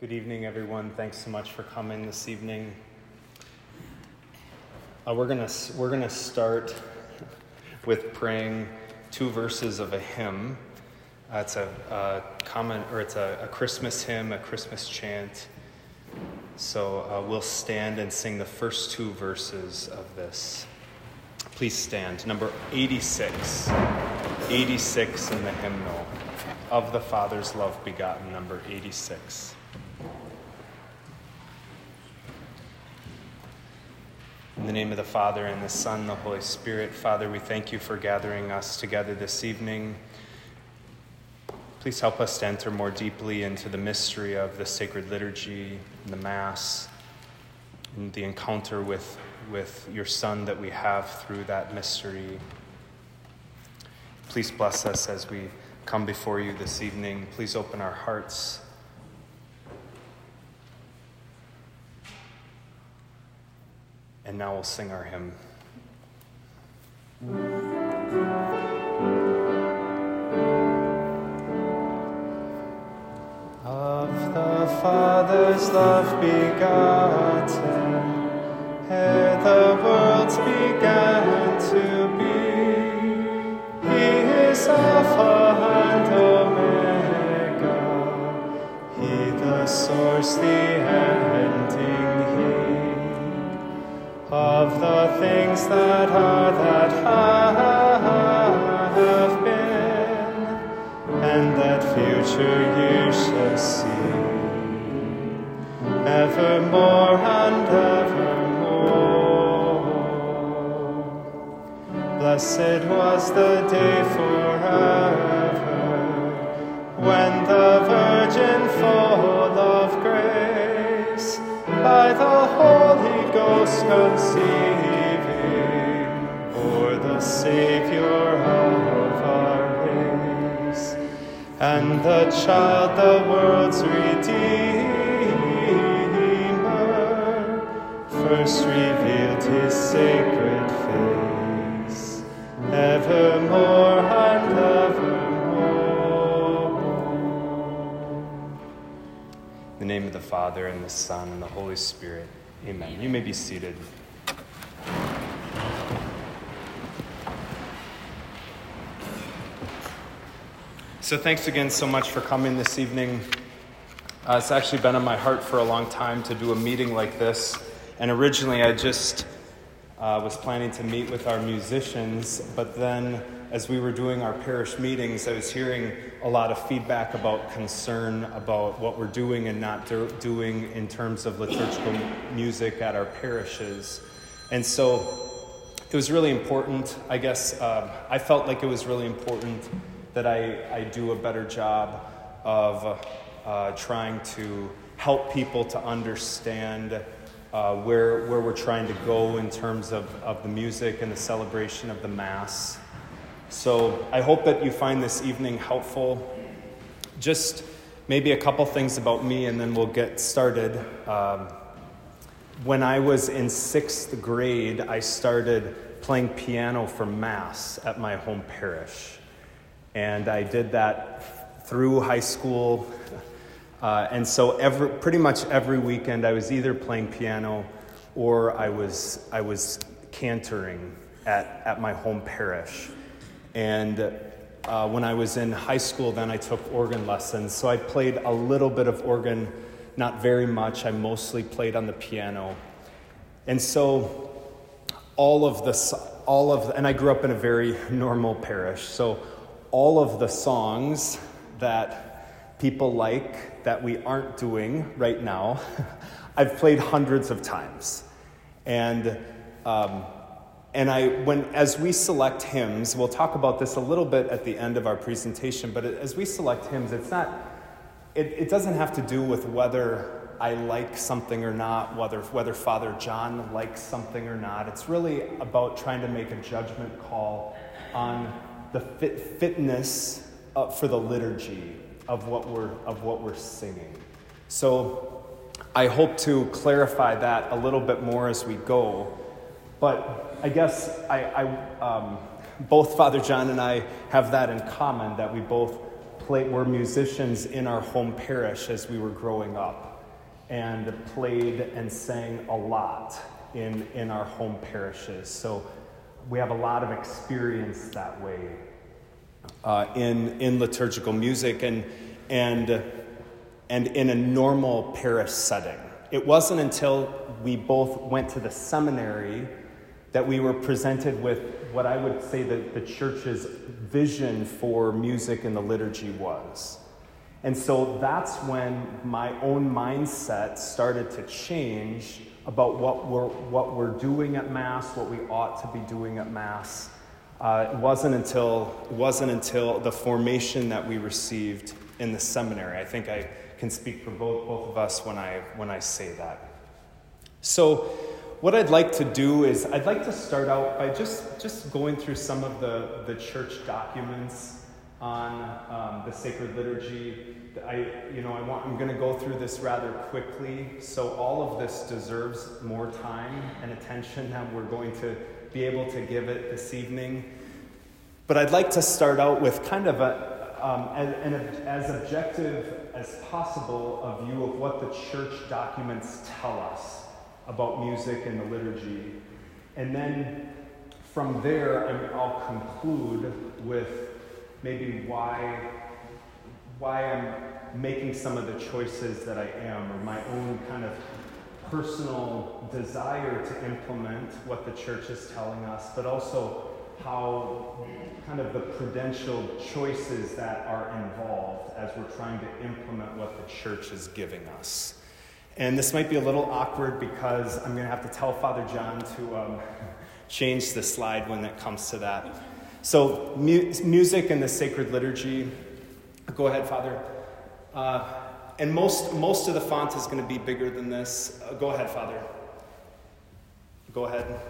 Good evening, everyone. Thanks so much for coming this evening. Uh, we're gonna we're gonna start with praying two verses of a hymn. Uh, it's a, a common or it's a, a, Christmas hymn, a Christmas chant. So uh, we'll stand and sing the first two verses of this. Please stand. Number 86. 86 in the hymnal. Of the Father's love begotten, number 86. The name of the Father, and the Son, the Holy Spirit, Father, we thank you for gathering us together this evening. Please help us to enter more deeply into the mystery of the sacred liturgy, the Mass, and the encounter with, with your Son that we have through that mystery. Please bless us as we come before you this evening. Please open our hearts And now we'll sing our hymn. Of the Father's love begotten, ere the worlds began to be, He is Alpha and Omega, He the source, the ending of the things that are that have been, and that future you shall see, evermore and evermore. Blessed was the day forever conceiving, for the Savior of our race, and the child, the world's Redeemer, first revealed his sacred face, evermore and evermore. In the name of the Father, and the Son, and the Holy Spirit. Amen. You may be seated. So, thanks again so much for coming this evening. Uh, it's actually been on my heart for a long time to do a meeting like this. And originally, I just uh, was planning to meet with our musicians, but then as we were doing our parish meetings, I was hearing a lot of feedback about concern about what we're doing and not do- doing in terms of liturgical music at our parishes. And so it was really important, I guess, uh, I felt like it was really important that I, I do a better job of uh, trying to help people to understand uh, where, where we're trying to go in terms of, of the music and the celebration of the Mass. So I hope that you find this evening helpful. Just maybe a couple things about me, and then we'll get started. Um, when I was in sixth grade, I started playing piano for Mass at my home parish. And I did that through high school. Uh, and so every, pretty much every weekend, I was either playing piano or I was, I was cantoring at, at my home parish. And uh, when I was in high school, then I took organ lessons. So I played a little bit of organ, not very much. I mostly played on the piano. And so all of the, all of, and I grew up in a very normal parish. So all of the songs that people like that we aren't doing right now, I've played hundreds of times. And um, and I, when, as we select hymns, we'll talk about this a little bit at the end of our presentation, but as we select hymns, it's not, it, it doesn't have to do with whether I like something or not, whether, whether Father John likes something or not. It's really about trying to make a judgment call on the fit, fitness uh, for the liturgy of what, we're, of what we're singing. So I hope to clarify that a little bit more as we go. But I guess I, I um, both Father John and I have that in common that we both play, were musicians in our home parish as we were growing up and played and sang a lot in, in our home parishes. So we have a lot of experience that way uh, in, in liturgical music and, and, and in a normal parish setting. It wasn't until we both went to the seminary that we were presented with what I would say that the church's vision for music and the liturgy was. And so that's when my own mindset started to change about what we're, what we're doing at Mass, what we ought to be doing at Mass. Uh, it, wasn't until, it wasn't until the formation that we received in the seminary. I think I can speak for both, both of us when I, when I say that. So, what I'd like to do is I'd like to start out by just, just going through some of the, the church documents on um, the sacred liturgy. I, you know, I want, I'm going to go through this rather quickly, so all of this deserves more time and attention than we're going to be able to give it this evening. But I'd like to start out with kind of a, um, as objective as possible a view of what the church documents tell us about music and the liturgy. And then from there, I'll conclude with maybe why, why I'm making some of the choices that I am, or my own kind of personal desire to implement what the church is telling us, but also how kind of the prudential choices that are involved as we're trying to implement what the church is giving us. And this might be a little awkward because I'm going to have to tell Father John to um, change the slide when it comes to that. So, mu- music and the sacred liturgy. Go ahead, Father. Uh, and most, most of the font is going to be bigger than this. Uh, go ahead, Father. Go ahead.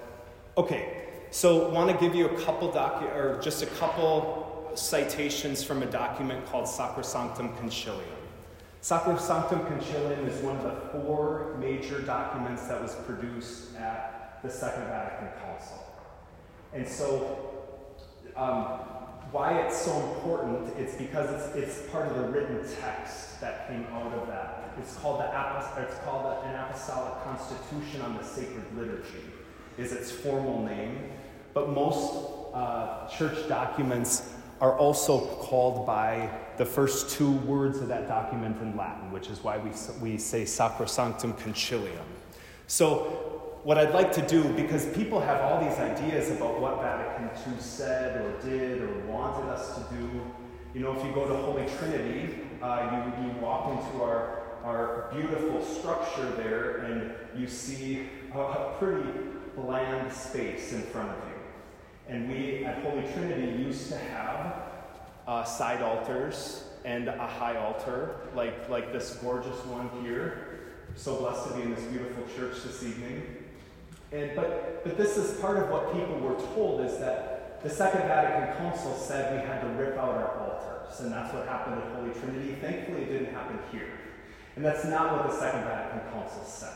Okay, so I want to give you a couple docu- or just a couple citations from a document called Sacrosanctum Concilium. Sacrosanctum Concilium is one of the four major documents that was produced at the Second Vatican Council. And so, um, why it's so important, it's because it's, it's part of the written text that came out of that. It's called, the, it's called an Apostolic Constitution on the Sacred Liturgy, is its formal name. But most uh, church documents are also called by the first two words of that document in Latin, which is why we, we say Sacrosanctum Concilium. So, what I'd like to do, because people have all these ideas about what Vatican II said or did or wanted us to do. You know, if you go to Holy Trinity, uh, you, you walk into our, our beautiful structure there and you see a, a pretty bland space in front of you. And we at Holy Trinity used to have uh, side altars and a high altar, like, like this gorgeous one here. So blessed to be in this beautiful church this evening. And, but, but this is part of what people were told is that the Second Vatican Council said we had to rip out our altars, and that's what happened at Holy Trinity. Thankfully, it didn't happen here. And that's not what the Second Vatican Council said.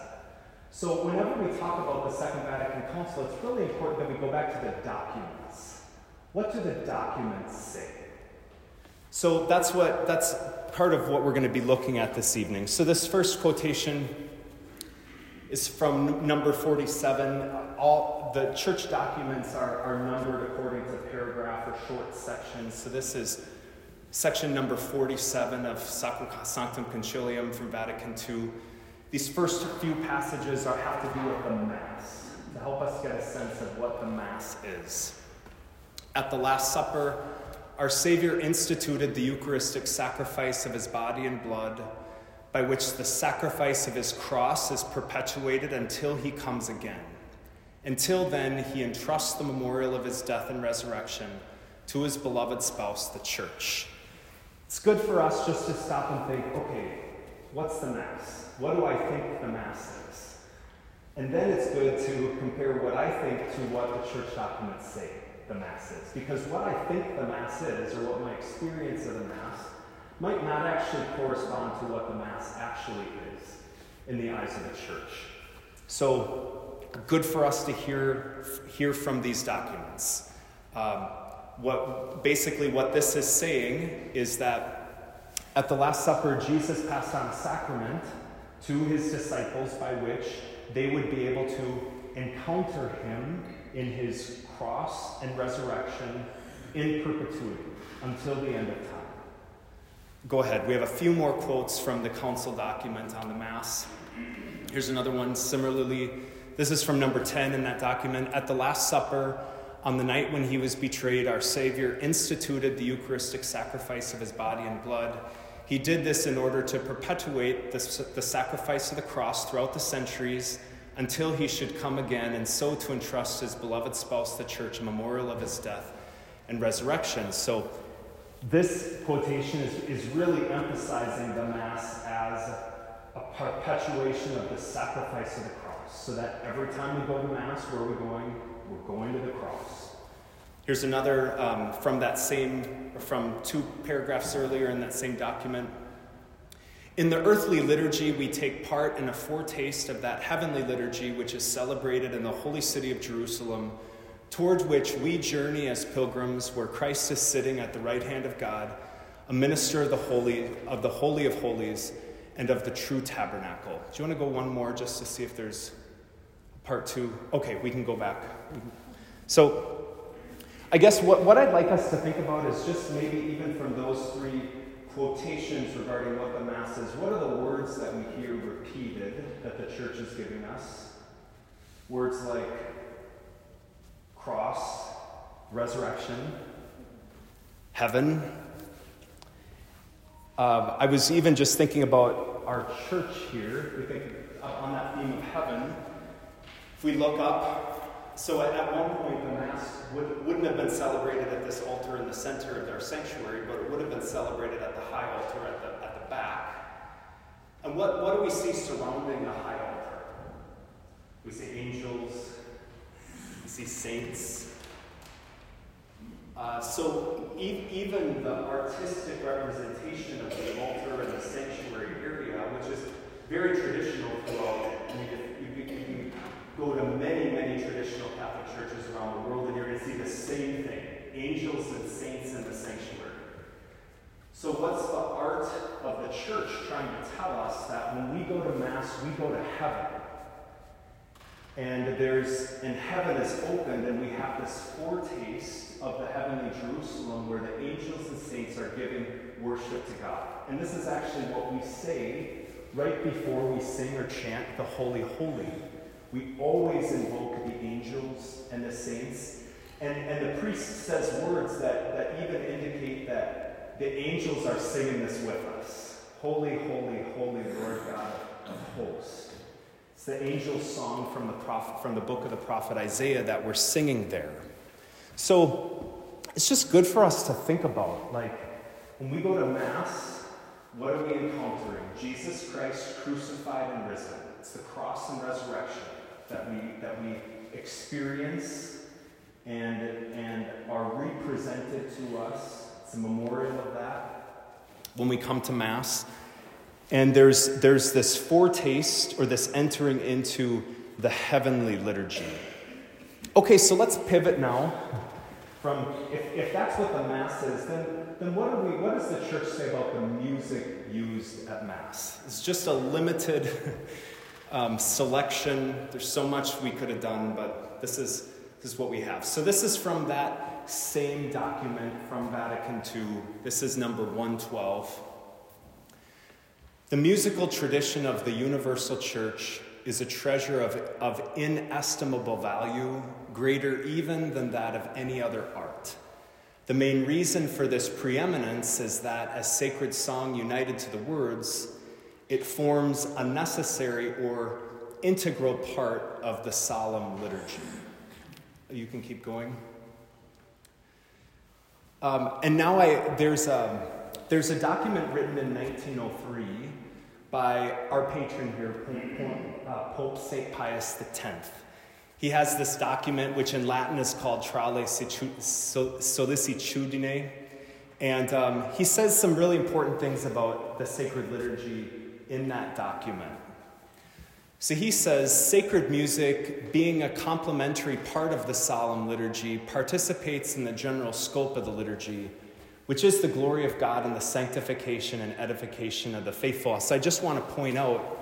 So, whenever we talk about the Second Vatican Council, it's really important that we go back to the documents. What do the documents say? So that's what that's part of what we're going to be looking at this evening. So this first quotation is from number 47. All the church documents are, are numbered according to paragraph or short sections. So this is section number 47 of Sacrosanctum Concilium from Vatican II. These first few passages are, have to do with the Mass, to help us get a sense of what the Mass is. At the Last Supper, our Savior instituted the Eucharistic sacrifice of his body and blood, by which the sacrifice of his cross is perpetuated until he comes again. Until then, he entrusts the memorial of his death and resurrection to his beloved spouse, the church. It's good for us just to stop and think okay, what's the Mass? What do I think the Mass is? And then it's good to compare what I think to what the church documents say the Mass is. Because what I think the Mass is, or what my experience of the Mass, might not actually correspond to what the Mass actually is in the eyes of the church. So, good for us to hear, hear from these documents. Um, what, basically, what this is saying is that At the Last Supper, Jesus passed on a sacrament to his disciples by which they would be able to encounter him in his cross and resurrection in perpetuity until the end of time. Go ahead. We have a few more quotes from the council document on the Mass. Here's another one. Similarly, this is from number 10 in that document. At the Last Supper, on the night when he was betrayed, our Savior instituted the Eucharistic sacrifice of his body and blood. He did this in order to perpetuate the, the sacrifice of the cross throughout the centuries until he should come again, and so to entrust his beloved spouse, the church, a memorial of his death and resurrection. So, this quotation is, is really emphasizing the Mass as a perpetuation of the sacrifice of the cross, so that every time we go to Mass, where are we going? We're going to the cross. Here's another um, from that same, from two paragraphs earlier in that same document. In the earthly liturgy, we take part in a foretaste of that heavenly liturgy which is celebrated in the holy city of Jerusalem, toward which we journey as pilgrims, where Christ is sitting at the right hand of God, a minister of the holy of the holy of holies and of the true tabernacle. Do you want to go one more just to see if there's part two? Okay, we can go back. So, I guess what, what I'd like us to think about is just maybe even from those three quotations regarding what the Mass is, what are the words that we hear repeated that the church is giving us? Words like cross, resurrection, heaven. Uh, I was even just thinking about our church here. We think on that theme of heaven. If we look up so at, at, one point, the Mass would, wouldn't have been celebrated at this altar in the center of their sanctuary, but it would have been celebrated at the high altar at the, at the back. And what, what do we see surrounding the high altar? We see angels, we see saints. Uh, so e- even the artistic representation of the altar and the sanctuary area, which is very traditional throughout, I mean, if you, you can go to many, many traditional Catholic churches around the world, and you're going to see the same thing angels and saints in the sanctuary. So, what's the art of the church trying to tell us that when we go to Mass, we go to heaven? And there's, and heaven is opened, and we have this foretaste of the heavenly Jerusalem where the angels and saints are giving worship to God. And this is actually what we say right before we sing or chant the Holy, Holy we always invoke the angels and the saints. And, and the priest says words that, that even indicate that the angels are singing this with us. Holy, holy, holy Lord God of hosts. It's the angel's song from the, prophet, from the book of the prophet Isaiah that we're singing there. So it's just good for us to think about. Like, when we go to Mass, what are we encountering? Jesus Christ crucified and risen. It's the cross and resurrection that we, that we experience and, and are represented to us. It's a memorial of that when we come to Mass. And there's, there's this foretaste or this entering into the heavenly liturgy. Okay, so let's pivot now from if, if that's what the Mass is, then, then what, do we, what does the church say about the music used at Mass? It's just a limited um, selection. There's so much we could have done, but this is, this is what we have. So, this is from that same document from Vatican II. This is number 112. The musical tradition of the Universal Church is a treasure of, of inestimable value, greater even than that of any other art. The main reason for this preeminence is that, as sacred song united to the words, it forms a necessary or integral part of the solemn liturgy. You can keep going. Um, and now I, there's, a, there's a document written in 1903 by our patron here, Pope, uh, St. Pius X. He has this document, which in Latin is called Trale Sollicitudine. And um, he says some really important things about the sacred liturgy in that document. So he says sacred music, being a complementary part of the solemn liturgy, participates in the general scope of the liturgy, which is the glory of God and the sanctification and edification of the faithful. So I just want to point out,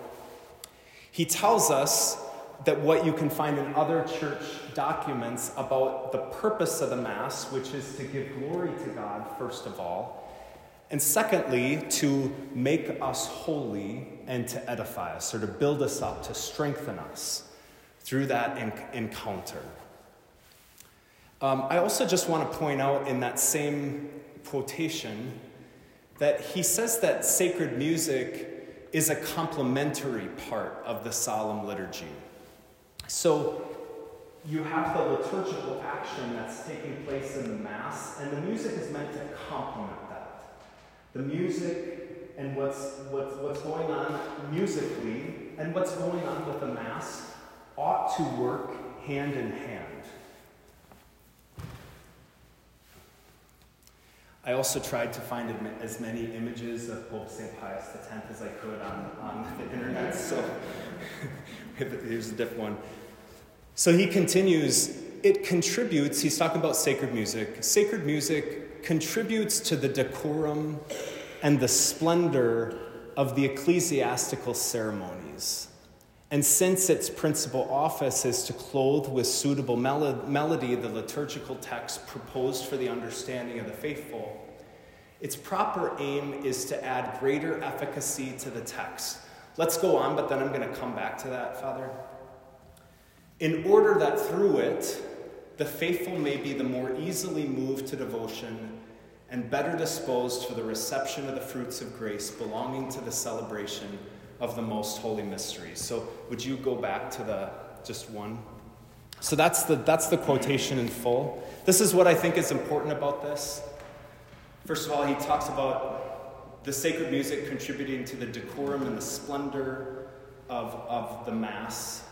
he tells us that what you can find in other church documents about the purpose of the Mass, which is to give glory to God, first of all, and secondly, to make us holy and to edify us, or to build us up, to strengthen us through that encounter. Um, I also just want to point out in that same quotation that he says that sacred music is a complementary part of the solemn liturgy. So you have the liturgical action that's taking place in the Mass, and the music is meant to complement. The music and what's, what's, what's going on musically and what's going on with the Mass ought to work hand in hand. I also tried to find as many images of Pope St. Pius X as I could on, on the internet, so here's a different one. So he continues, it contributes, he's talking about sacred music. Sacred music contributes to the decorum and the splendor of the ecclesiastical ceremonies. And since its principal office is to clothe with suitable mel- melody the liturgical text proposed for the understanding of the faithful, its proper aim is to add greater efficacy to the text. Let's go on, but then I'm going to come back to that, Father. In order that through it, the faithful may be the more easily moved to devotion and better disposed for the reception of the fruits of grace belonging to the celebration of the most holy mysteries. So would you go back to the just one? So that's the that's the quotation in full. This is what I think is important about this. First of all, he talks about the sacred music contributing to the decorum and the splendor of, of the Mass.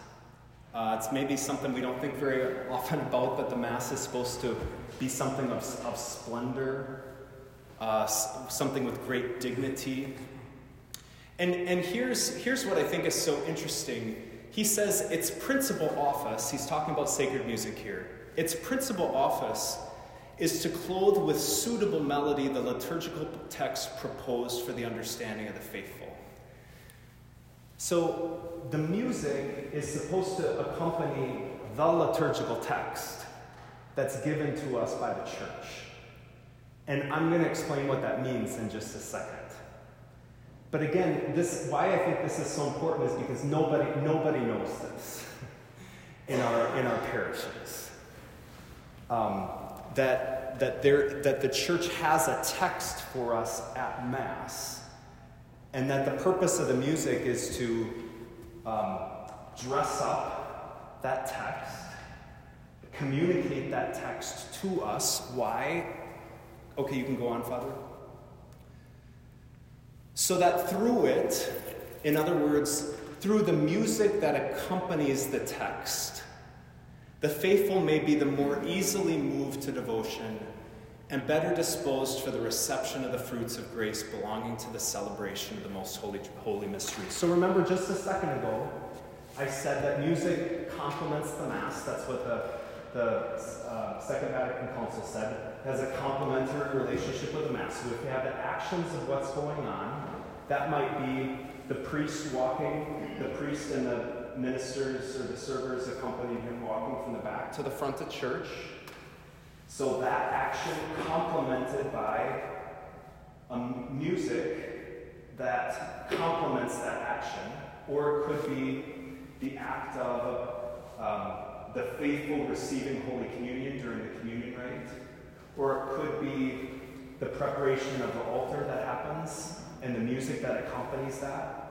Uh, it's maybe something we don't think very often about, but the Mass is supposed to be something of, of splendor, uh, something with great dignity. And, and here's, here's what I think is so interesting. He says its principal office, he's talking about sacred music here, its principal office is to clothe with suitable melody the liturgical text proposed for the understanding of the faithful. So the music is supposed to accompany the liturgical text that's given to us by the church. And I'm going to explain what that means in just a second. But again, this why I think this is so important is because nobody nobody knows this in our in our parishes. Um, that that there that the church has a text for us at mass, and that the purpose of the music is to um, dress up that text, communicate that text to us. Why? Okay, you can go on, Father so that through it, in other words, through the music that accompanies the text, the faithful may be the more easily moved to devotion and better disposed for the reception of the fruits of grace belonging to the celebration of the most holy, holy mysteries. So remember, just a second ago, I said that music complements the Mass. That's what the, the uh, Second Vatican Council said has a complementary relationship with the Mass. So if you have the actions of what's going on, that might be the priest walking, the priest and the ministers or the servers accompanying him walking from the back to the front of church. So that action complemented by um, music that complements that action, or it could be the act of um, the faithful receiving Holy Communion during the communion rite or it could be the preparation of the altar that happens and the music that accompanies that.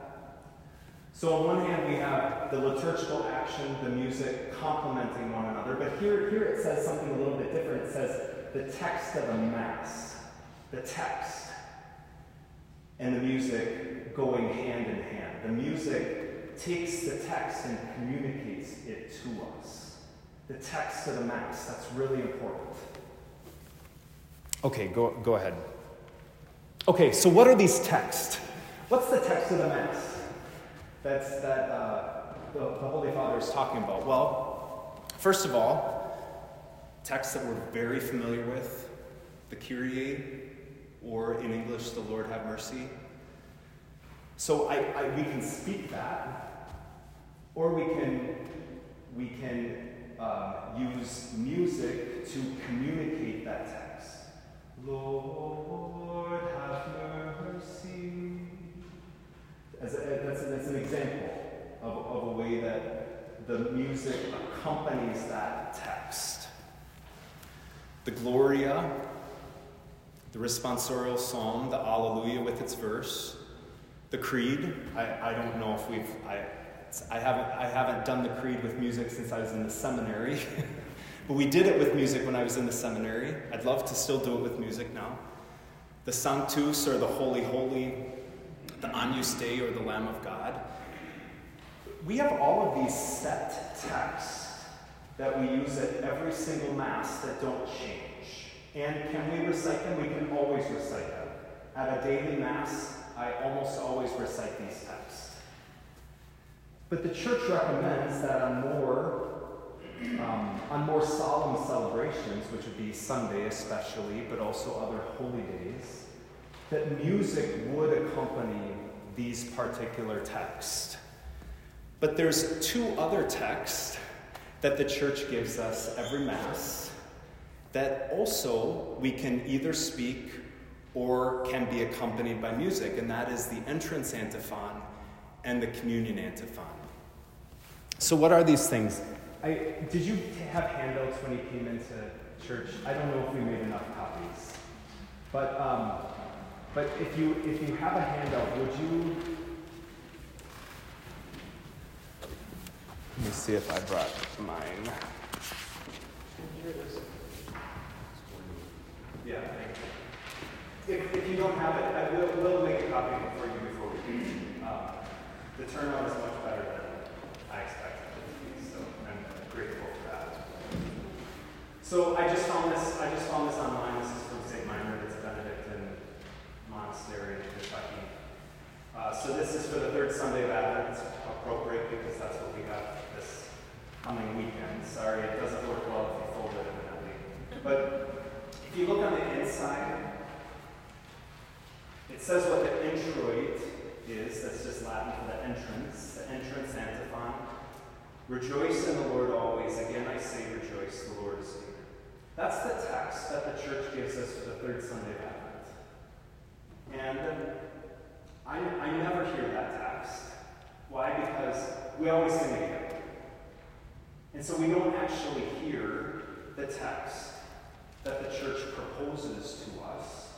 So, on one hand, we have the liturgical action, the music complementing one another, but here, here it says something a little bit different. It says the text of a Mass, the text and the music going hand in hand. The music takes the text and communicates it to us. The text of the Mass, that's really important. Okay, go, go ahead. Okay, so what are these texts? What's the text of the Mass that's, that uh, the, the Holy Father is talking about? Well, first of all, texts that we're very familiar with the Kyrie, or in English, the Lord have mercy. So I, I, we can speak that, or we can, we can uh, use music to communicate that text. Lord, have mercy. As a, that's, that's an example of, of a way that the music accompanies that text. The Gloria, the responsorial psalm, the Alleluia with its verse, the Creed. I, I don't know if we've, I, I, haven't, I haven't done the Creed with music since I was in the seminary, but we did it with music when I was in the seminary. I'd love to still do it with music now. The Sanctus or the Holy Holy, the Agnus Dei or the Lamb of God. We have all of these set texts that we use at every single Mass that don't change. And can we recite them? We can always recite them. At a daily Mass, I almost always recite these texts. But the church recommends that on more, um, on more solemn celebrations, which would be Sunday especially, but also other holy days, that music would accompany these particular texts. But there's two other texts that the church gives us every Mass that also we can either speak or can be accompanied by music, and that is the entrance antiphon and the communion antiphon. So, what are these things? I, did you have handouts when you came into church? I don't know if we made enough copies, but um, but if you if you have a handout, would you? Let me see if I brought mine. Yeah, thank you. If, if you don't have it, I will, will make a copy for you before we leave. Um, the turnout is much better than I expected it to be, so I'm grateful for that. So I just found this. I just found this online. This is from St. Meinrad. It's a Benedictine monastery in Kentucky. Uh, so this is for the third Sunday of Advent. It's appropriate because that's what we have this coming weekend. Sorry, it doesn't work well if you fold it in evidently. But if you look on the inside, it says what the introit is. That's just Latin for the entrance, the entrance antiphon. Rejoice in the Lord always. Again, I say rejoice, the Lord is near. That's the text that the church gives us for the third Sunday of Advent. And um, I, I never hear that text. Why? Because we always sing it. And so we don't actually hear the text that the church proposes to us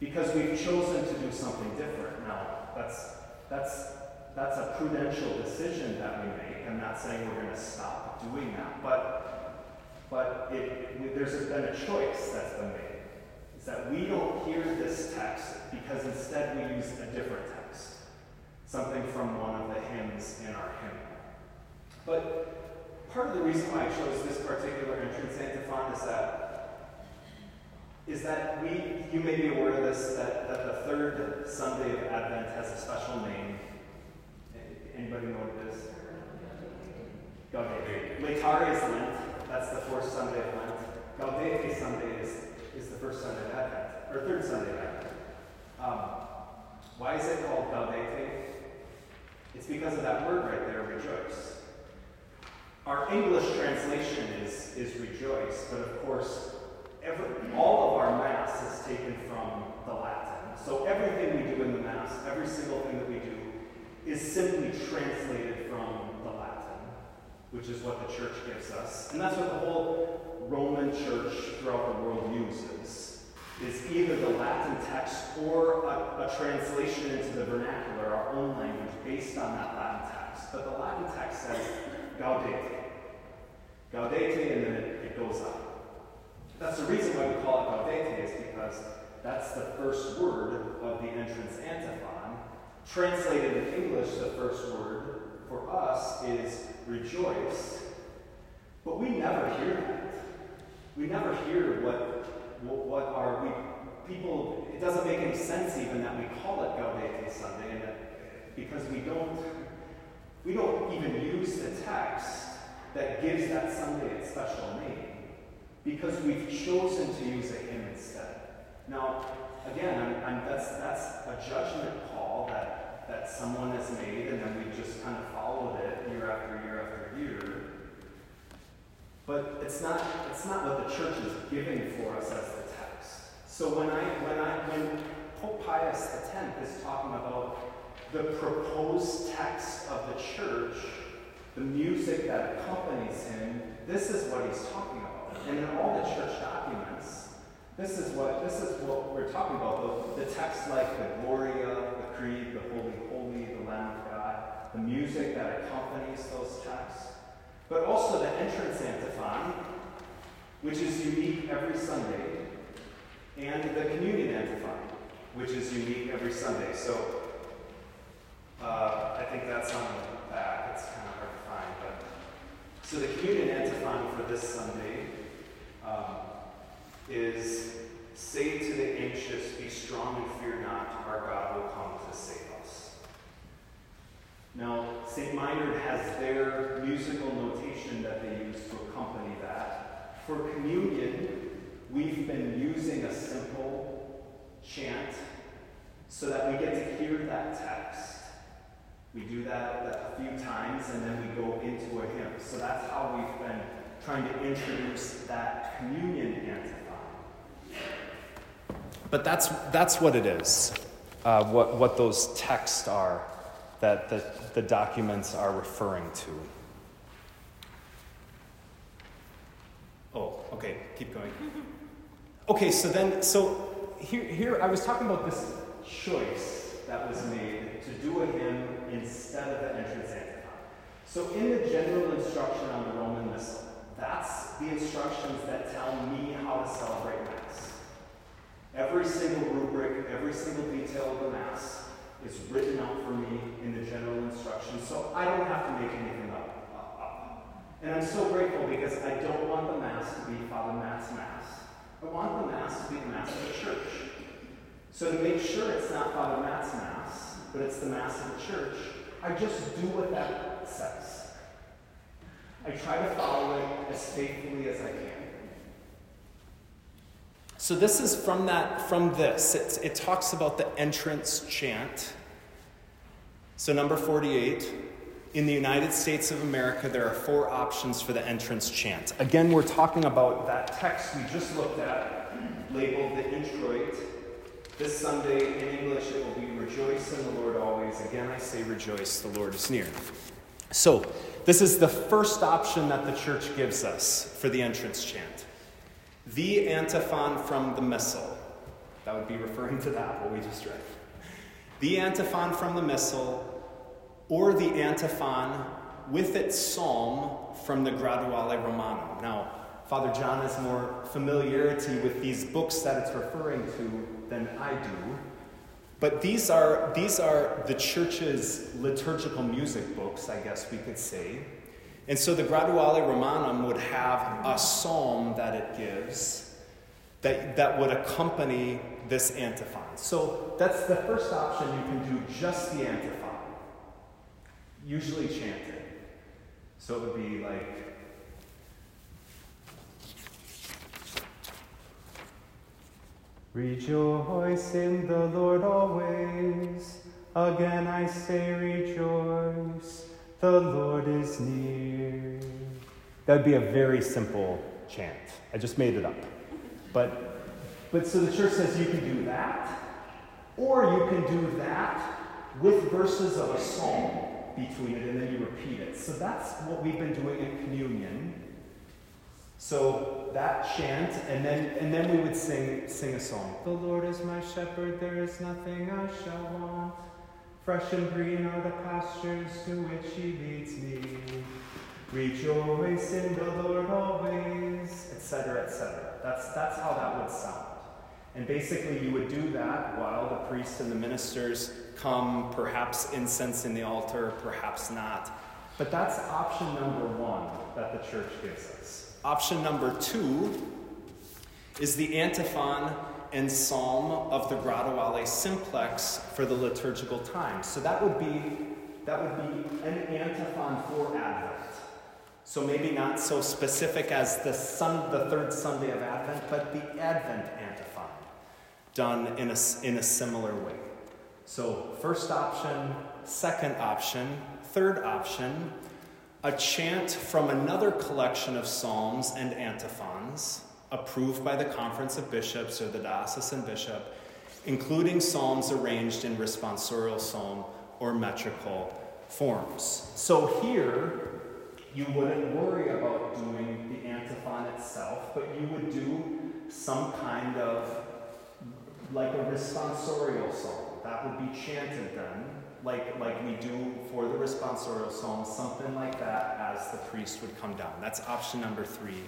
because we've chosen to do something different. Now, that's, that's, that's a prudential decision that we make. I'm not saying we're going to stop doing that, but, but it, it, there's been a choice that's been made. Is that we don't hear this text because instead we use a different text, something from one of the hymns in our hymn. But part of the reason why I chose this particular entrance antiphon is that is that we, you may be aware of this, that, that the third Sunday of Advent has a special name. Anybody know what it is? Gaudete. Laetare is Lent. That's the fourth Sunday of Lent. Gaudete Sunday is, is the first Sunday of Advent, or third Sunday of Advent. Um, why is it called Gaudete? It's because of that word right there, rejoice. Our English translation is, is rejoice, but of course, every, all of our Mass is taken from the Latin. So everything we do in the Mass, every single thing that we do, is simply translated from the Latin, which is what the Church gives us. And that's what the whole Roman Church throughout the world uses, is either the Latin text or a, a translation into the vernacular, our own language, based on that Latin text. But the Latin text says gaudete. Gaudete, and then it, it goes up. That's the reason why we call it Gaudete, is because that's the first word of the entrance antiphon. Translated in English, the first word for us is rejoice. But we never hear that. We never hear what, what, what are we, people, it doesn't make any sense even that we call it Gaudete Sunday, and that, because we don't, we don't even use the text that gives that Sunday its special name because we've chosen to use a hymn instead. Now, again, I'm, I'm, that's, that's a judgment call that, that someone has made, and then we just kind of followed it year after year after year. But it's not, it's not what the church is giving for us as the text. So when I, when I, when Pope Pius X is talking about the proposed text of the church, the music that accompanies him, this is what he's talking. And in all the church documents, this is what this is what we're talking about. The, the text like the Gloria, the Creed, the Holy Holy, the Lamb of God, the music that accompanies those texts, but also the entrance antiphon, which is unique every Sunday, and the communion antiphon, which is unique every Sunday. So uh, I think that's on the back. It's kind of hard to find, but so the communion antiphon for this Sunday. Um, is say to the anxious, Be strong and fear not, our God will come to save us. Now, St. Meinrad has their musical notation that they use to accompany that. For communion, we've been using a simple chant so that we get to hear that text. We do that a few times and then we go into a hymn. So that's how we've been trying to introduce that communion antiphon. But that's, that's what it is, uh, what, what those texts are that the, the documents are referring to. Oh, okay, keep going. Okay, so then, so here, here I was talking about this choice that was made to do a hymn instead of the entrance antiphon. So in the general instruction on the Roman Missal, that's the instructions that tell me how to celebrate Mass. Every single rubric, every single detail of the Mass is written out for me in the general instructions, so I don't have to make anything up. And I'm so grateful because I don't want the Mass to be Father Matt's Mass. I want the Mass to be the Mass of the Church. So to make sure it's not Father Matt's Mass, but it's the Mass of the Church, I just do what that says. I try to follow as faithfully as I can. So this is from that from this. It, it talks about the entrance chant. So number 48, in the United States of America, there are four options for the entrance chant. Again, we're talking about that text we just looked at, labeled the introit. This Sunday in English, it will be Rejoice in the Lord always. Again, I say rejoice, the Lord is near. So, this is the first option that the church gives us for the entrance chant. The antiphon from the Missal. That would be referring to that, what we just read. The antiphon from the Missal, or the antiphon with its psalm from the Graduale Romanum. Now, Father John has more familiarity with these books that it's referring to than I do. But these are, these are the church's liturgical music books, I guess we could say. And so the Graduale Romanum would have a psalm that it gives that, that would accompany this antiphon. So that's the first option. You can do just the antiphon, usually chanted. So it would be like, Rejoice in the Lord always. Again I say rejoice. The Lord is near. That would be a very simple chant. I just made it up. But but so the church says you can do that, or you can do that with verses of a psalm between it, and then you repeat it. So that's what we've been doing in communion. So that chant, and then and then we would sing sing a song. The Lord is my shepherd; there is nothing I shall want. Fresh and green are the pastures to which He leads me. Rejoice in the Lord always, etc., etc. That's that's how that would sound. And basically, you would do that while the priests and the ministers come, perhaps incense in the altar, perhaps not. But that's option number one that the church gives us. Option number two is the antiphon and psalm of the Graduale simplex for the liturgical time. So that would be that would be an antiphon for Advent. So maybe not so specific as the sun, the third Sunday of Advent, but the Advent antiphon. done in a, in a similar way. So, first option, second option, third option, a chant from another collection of psalms and antiphons approved by the Conference of Bishops or the diocesan bishop, including psalms arranged in responsorial psalm or metrical forms. So here, you wouldn't worry about doing the antiphon itself, but you would do some kind of like a responsorial psalm. That would be chanted then, like, like we do for the responsorial psalm, something like that as the priest would come down. That's option number three.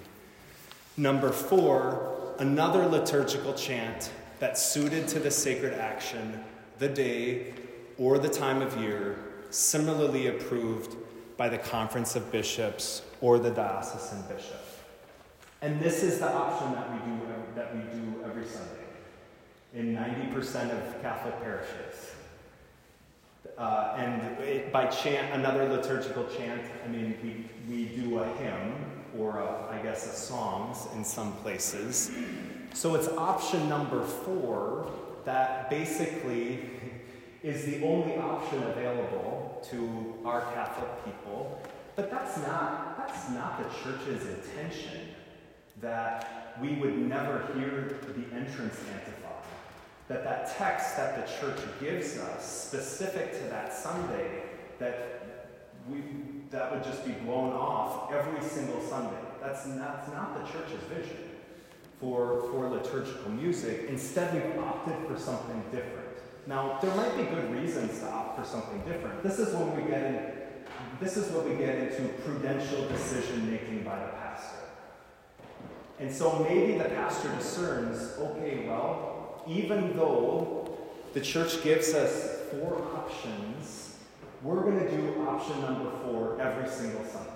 Number four, another liturgical chant that's suited to the sacred action, the day, or the time of year, similarly approved by the Conference of Bishops or the diocesan bishop. And this is the option that we do, that we do every Sunday in 90% of Catholic parishes. Uh, and it, by chant, another liturgical chant, I mean, we, we do a hymn or a, I guess a songs in some places. So it's option number four that basically is the only option available to our Catholic people. But that's not, that's not the church's intention that we would never hear the entrance antiphon. That that text that the church gives us, specific to that Sunday, that we, that would just be blown off every single Sunday. That's not, that's not the church's vision for, for liturgical music. Instead, we've opted for something different. Now, there might be good reasons to opt for something different. This is when we get in, this is what we get into prudential decision making by the pastor. And so maybe the pastor discerns, okay, well, even though the church gives us four options, we're going to do option number four every single Sunday.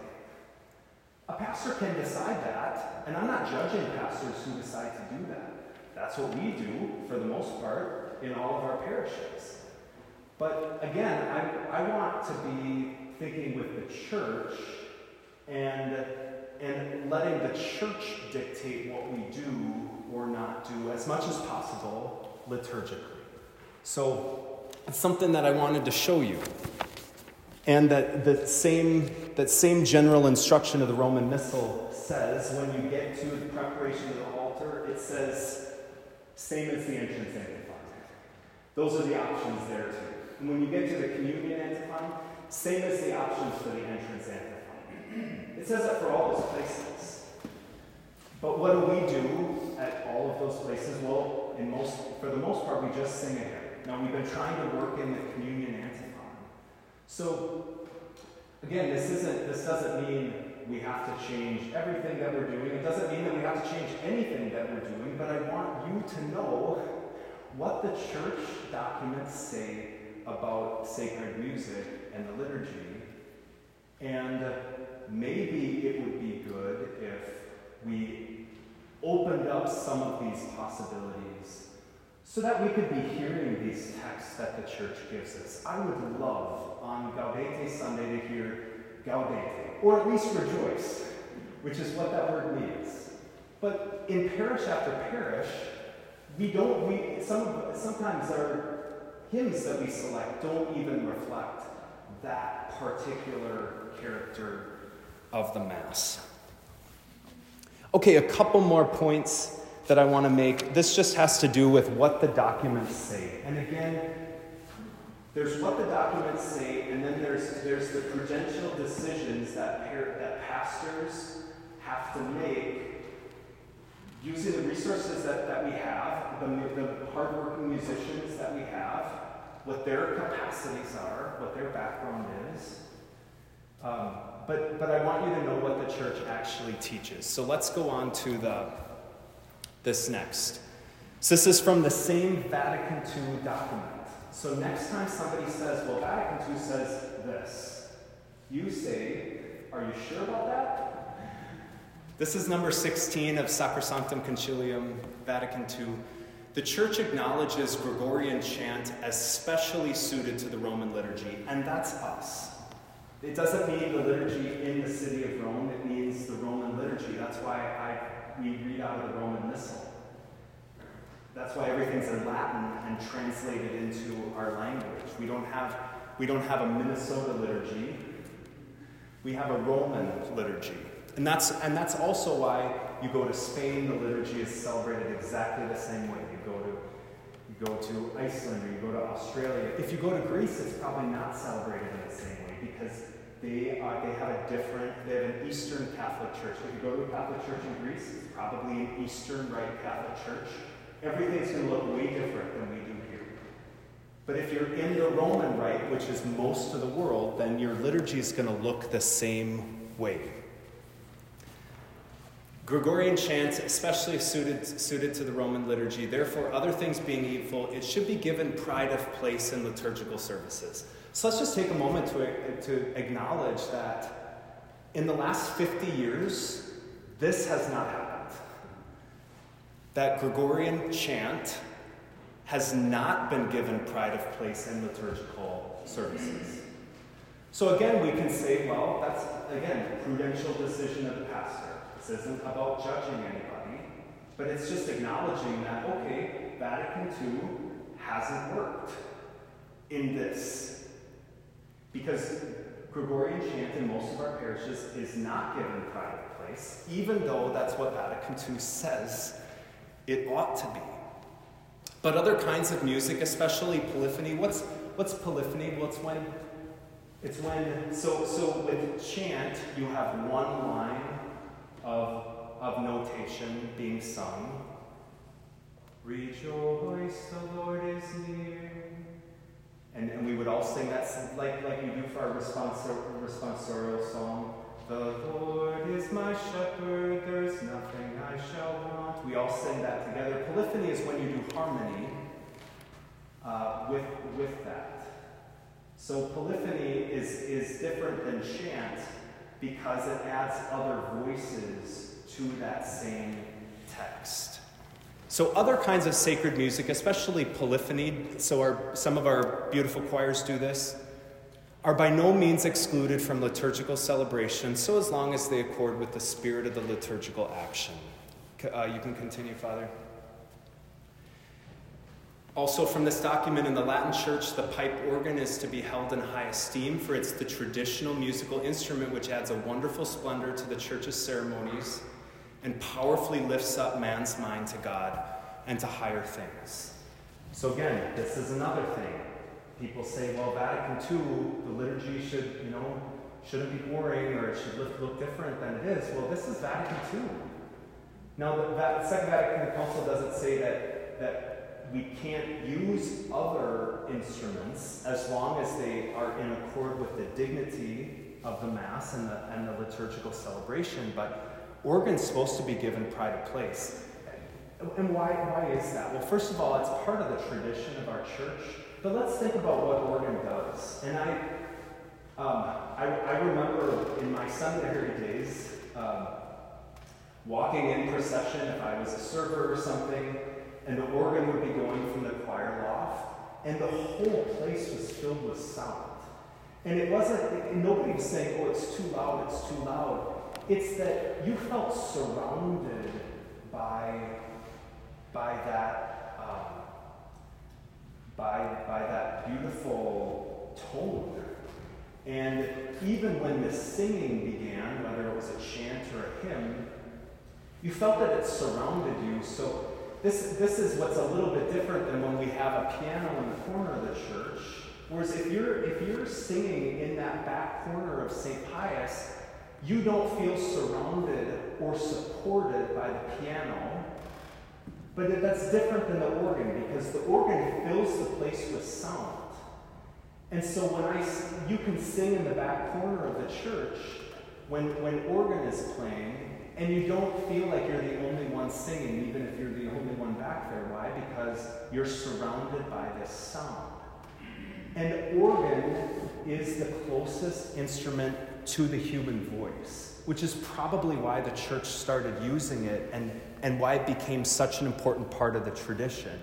A pastor can decide that, and I'm not judging pastors who decide to do that. That's what we do for the most part in all of our parishes. But again, I, I want to be thinking with the church and, and letting the church dictate what we do or not do as much as possible liturgically. So it's something that I wanted to show you. And that the same, that same general instruction of the Roman Missal says when you get to the preparation of the altar, it says, same as the entrance antiphon. Those are the options there too. And when you get to the communion antiphon, same as the options for the entrance antiphon. It says that for all those places. But what do we do at all of those places? Well, in most, for the most part, we just sing hymn. Now, we've been trying to work in the communion antiphon. So, again, this isn't. This doesn't mean we have to change everything that we're doing. It doesn't mean that we have to change anything that we're doing. But I want you to know what the church documents say about sacred music and the liturgy, and maybe it would be good if we opened up some of these possibilities so that we could be hearing these texts that the church gives us. I would love on Gaudete Sunday to hear Gaudete, or at least rejoice, which is what that word means. But in parish after parish, we don't, we, some sometimes our hymns that we select don't even reflect that particular character of the Mass. Okay, a couple more points that I want to make. This just has to do with what the documents say. And again, there's what the documents say, and then there's, there's the prudential decisions that, that pastors have to make using the resources that, that we have, the, the hardworking musicians that we have, what their capacities are, what their background is. Um, but, but I want you to know what the church actually teaches. So let's go on to the, this next. So this is from the same Vatican II document. So next time somebody says, well, Vatican II says this, you say, are you sure about that? This is number 16 of Sacrosanctum Concilium, Vatican II. The Church acknowledges Gregorian chant as specially suited to the Roman liturgy, and that's us. It doesn't mean the liturgy in the city of Rome, it means the Roman liturgy. That's why I, we read out of the Roman Missal. That's why everything's in Latin and translated into our language. We don't have, we don't have a Minnesota liturgy. We have a Roman liturgy. And that's, and that's also why you go to Spain, the liturgy is celebrated exactly the same way. You go to, you go to Iceland or you go to Australia. If you go to Greece, it's probably not celebrated in the same way because they, uh, they have a different, they have an Eastern Catholic church. If you go to a Catholic church in Greece, it's probably an Eastern Rite Catholic church. Everything's going to look way different than we do here. But if you're in the Roman Rite, which is most of the world, then your liturgy is going to look the same way. Gregorian chant, especially suited, suited to the Roman liturgy, therefore, other things being equal, it should be given pride of place in liturgical services. So let's just take a moment to, to acknowledge that in the last 50 years, this has not happened. That Gregorian chant has not been given pride of place in liturgical services. So again, we can say, well, that's, again, prudential decision of the pastor. This isn't about judging anybody, but it's just acknowledging that, okay, Vatican II hasn't worked in this. Because Gregorian chant in most of our parishes is not given of place, even though that's what Vatican II says it ought to be. But other kinds of music, especially polyphony, what's, what's polyphony? Well, it's when, it's when, so, so with chant, you have one line of, of notation being sung. Rejoice, the Lord is near. And, and we would all sing that like, like you do for our responsor, responsorial song. The Lord is my shepherd, there's nothing I shall want. We all sing that together. Polyphony is when you do harmony uh, with, with that. So polyphony is, is different than chant because it adds other voices to that same text. So, other kinds of sacred music, especially polyphony, so our, some of our beautiful choirs do this, are by no means excluded from liturgical celebration, so as long as they accord with the spirit of the liturgical action. Uh, you can continue, Father. Also, from this document in the Latin Church, the pipe organ is to be held in high esteem, for it's the traditional musical instrument which adds a wonderful splendor to the church's ceremonies and powerfully lifts up man's mind to God and to higher things. So, again, this is another thing. People say, well, Vatican II, the liturgy should, you know, shouldn't be boring or it should look, look different than it is. Well, this is Vatican II. Now, the Second Vatican Council doesn't say that, that we can't use other instruments as long as they are in accord with the dignity of the Mass and the, and the liturgical celebration, but organ's supposed to be given pride of place. And why, why is that? Well, first of all, it's part of the tradition of our church, but let's think about what organ does. And I, um, I, I, remember in my seminary days um, walking in procession if I was a server or something, and the organ would be going from the choir loft, and the whole place was filled with sound. And it wasn't, nobody was saying, oh, it's too loud, it's too loud. It's that you felt surrounded by, by that, um, by, by that beautiful tone. And even when the singing began, whether it was a chant or a hymn, you felt that it surrounded you. So this, this is what's a little bit different than when we have a piano in the corner of the church. Whereas if you're, if you're singing in that back corner of St. Pius, you don't feel surrounded or supported by the piano. But that's different than the organ because the organ fills the place with sound. And so when I, you can sing in the back corner of the church when, when organ is playing, and you don't feel like you're the only one singing, even if you're the only one back there. Why? Because you're surrounded by this sound. And organ is the closest instrument to the human voice, which is probably why the church started using it and, and why it became such an important part of the tradition,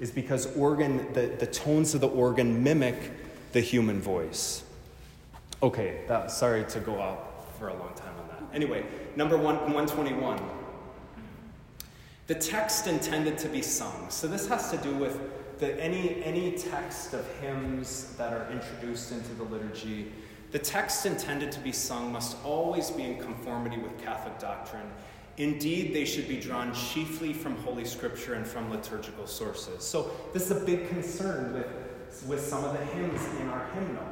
is because organ, the, the tones of the organ mimic the human voice. Okay, that, sorry to go out for a long time on that. Anyway, number one, 121. The text intended to be sung. So this has to do with the, any, any text of hymns that are introduced into the liturgy. The text intended to be sung must always be in conformity with Catholic doctrine. Indeed, they should be drawn chiefly from Holy Scripture and from liturgical sources. So, this is a big concern with, with some of the hymns in our hymnal.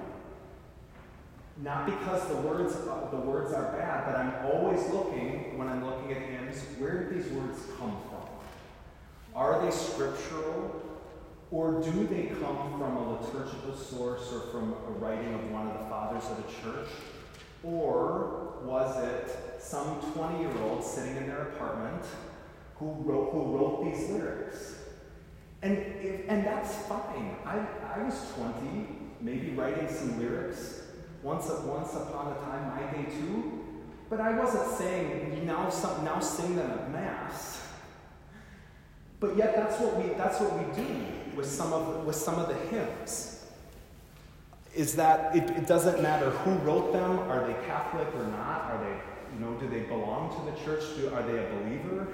Not because the words, the words are bad, but I'm always looking, when I'm looking at hymns, where do these words come from? Are they scriptural? Or do they come from a liturgical source or from a writing of one of the fathers of the church? Or was it some 20 year old sitting in their apartment who wrote, who wrote these lyrics? And, if, and that's fine. I, I was 20, maybe writing some lyrics once, once upon a time, my day too. But I wasn't saying, now, some, now sing them at Mass. But yet that's what we, that's what we do with some of, with some of the hymns. Is that it, it doesn't matter who wrote them, are they Catholic or not? Are they, you know, do they belong to the church? Do, are they a believer?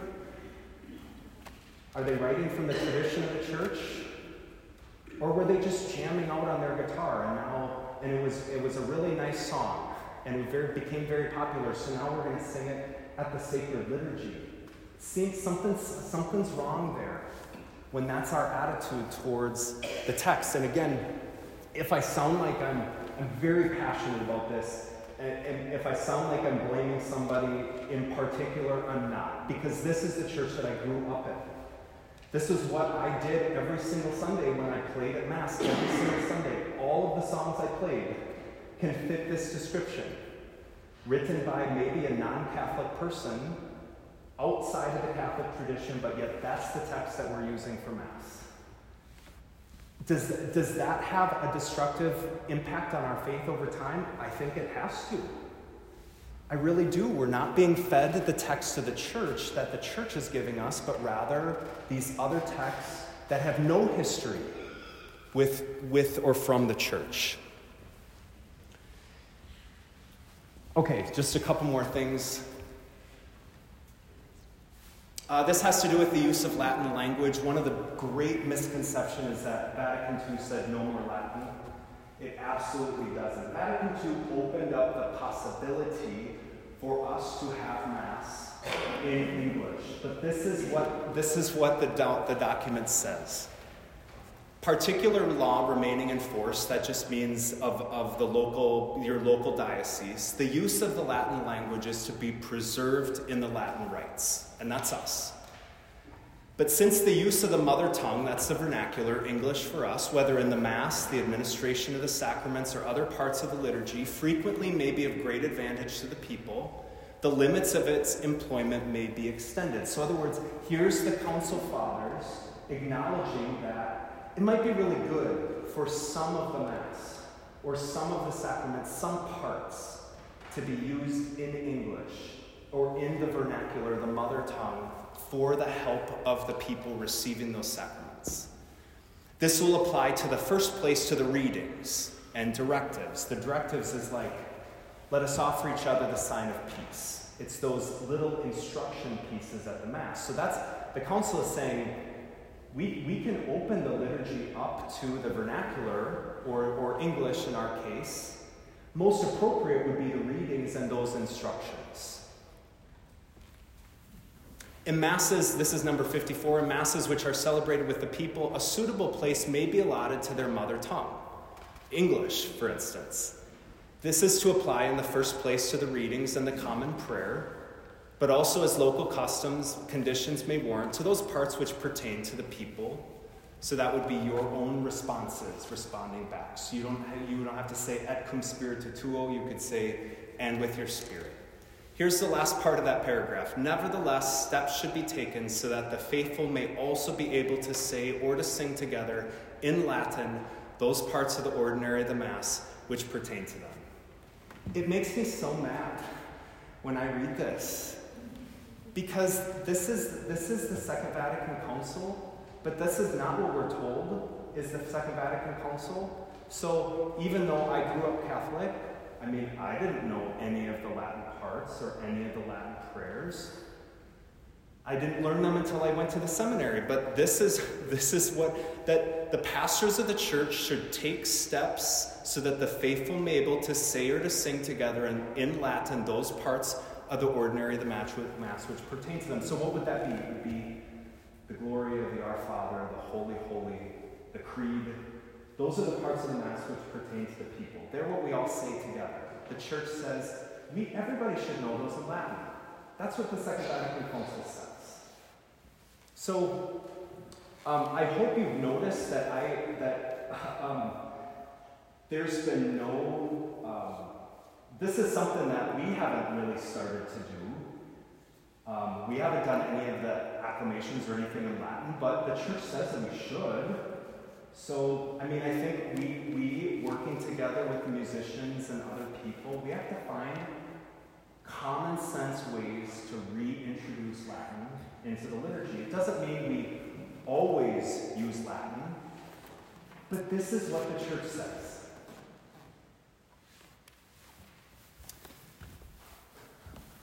Are they writing from the tradition of the church? Or were they just jamming out on their guitar and now and it was, it was a really nice song, and it very, became very popular, so now we're going to sing it at the sacred liturgy. See, something's, something's wrong there when that's our attitude towards the text. And again, if I sound like I'm, I'm very passionate about this, and, and if I sound like I'm blaming somebody in particular, I'm not. Because this is the church that I grew up in. This is what I did every single Sunday when I played at Mass. Every single Sunday, all of the songs I played can fit this description. Written by maybe a non Catholic person outside of the Catholic tradition, but yet that's the text that we're using for Mass. Does, does that have a destructive impact on our faith over time? I think it has to. I really do. We're not being fed the text of the church that the church is giving us, but rather these other texts that have no history with, with or from the church. Okay, just a couple more things. Uh, this has to do with the use of Latin language. One of the great misconceptions is that Vatican II said no more Latin. It absolutely doesn't. Vatican II opened up the possibility for us to have Mass in English. But this is what, this is what the, do- the document says. Particular law remaining in force, that just means of, of the local, your local diocese. The use of the Latin language is to be preserved in the Latin rites, and that's us. But since the use of the mother tongue, that's the vernacular, English for us, whether in the Mass, the administration of the sacraments, or other parts of the liturgy, frequently may be of great advantage to the people, the limits of its employment may be extended. So, in other words, here's the Council Fathers acknowledging that it might be really good for some of the Mass or some of the sacraments, some parts, to be used in English or in the vernacular, the mother tongue, for the help of the people receiving those sacraments. This will apply to the first place to the readings and directives. The directives is like, let us offer each other the sign of peace. It's those little instruction pieces at the Mass. So that's, the Council is saying, we, we can open the liturgy up to the vernacular, or, or English in our case. Most appropriate would be the readings and those instructions. In Masses, this is number 54, in Masses which are celebrated with the people, a suitable place may be allotted to their mother tongue. English, for instance. This is to apply in the first place to the readings and the common prayer, but also as local customs, conditions may warrant, to those parts which pertain to the people. So that would be your own responses responding back. So you don't, you don't have to say et cum spiritu tuo, you could say and with your spirit. Here's the last part of that paragraph. Nevertheless, steps should be taken so that the faithful may also be able to say or to sing together in Latin those parts of the ordinary of the Mass which pertain to them. It makes me so mad when I read this because this is, this is the Second Vatican Council, but this is not what we're told is the Second Vatican Council. So even though I grew up Catholic, I mean, I didn't know any of the Latin parts or any of the Latin prayers. I didn't learn them until I went to the seminary, but this is, this is what, that the pastors of the church should take steps so that the faithful may be able to say or to sing together in, in Latin those parts of the ordinary, the match with mass which pertain to them. So what would that be? It would be the Gloria the Our Father, the Holy, Holy, the Creed. Those are the parts of the Mass which pertain to the people. They're what we all say together. The church says, we, everybody should know those in Latin. That's what the Second Vatican Council says. So um, I hope you've noticed that I that um, there's been no. Um, this is something that we haven't really started to do. Um, we haven't done any of the acclamations or anything in Latin, but the church says that we should. So, I mean, I think we, we working together with the musicians and other people, we have to find common sense ways to reintroduce Latin into the liturgy. It doesn't mean we always use Latin, but this is what the church says.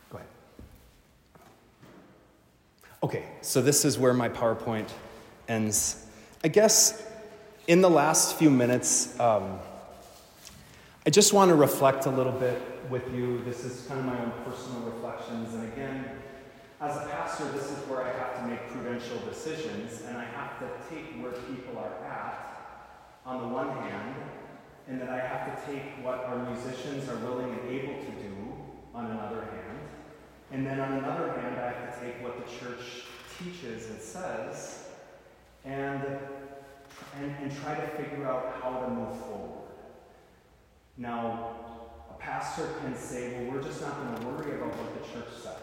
Go ahead. Okay, so this is where my PowerPoint ends. I guess in the last few minutes, um, I just want to reflect a little bit with you. This is kind of my own personal reflections. And again, as a pastor, this is where I have to make prudential decisions, and I have to take where people are at on the one hand, and then I have to take what our musicians are willing and able to do on another hand. And then on another hand, I have to take what the church teaches and says and, and, and try to figure out how to move forward. Now, a pastor can say, well, we're just not going to worry about what the church says.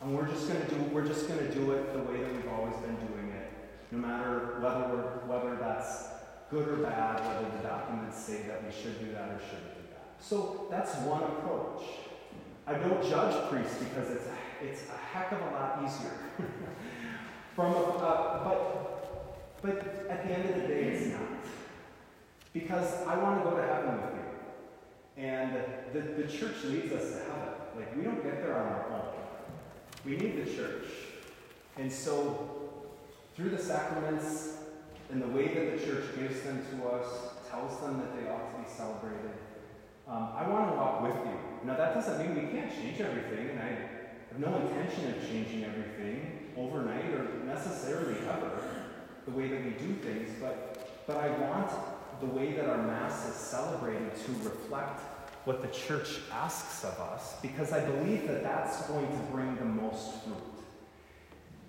And we're just going to do we're just going to do it the way that we've always been doing it, no matter whether whether that's good or bad, whether the documents say that we should do that or shouldn't do that. So that's one approach. I don't judge priests because it's a, it's a heck of a lot easier. From a, uh, but but at the end of the day, it's not because I want to go to heaven with you, and the, the church leads us to heaven. Like we don't get there on our own. We need the church. And so, through the sacraments and the way that the church gives them to us, tells them that they ought to be celebrated, um, I want to walk with you. Now, that doesn't mean we can't change everything, and I have no intention of changing everything overnight or necessarily ever the way that we do things, but, but I want the way that our Mass is celebrated to reflect what the church asks of us because I believe that that's going to bring the most fruit.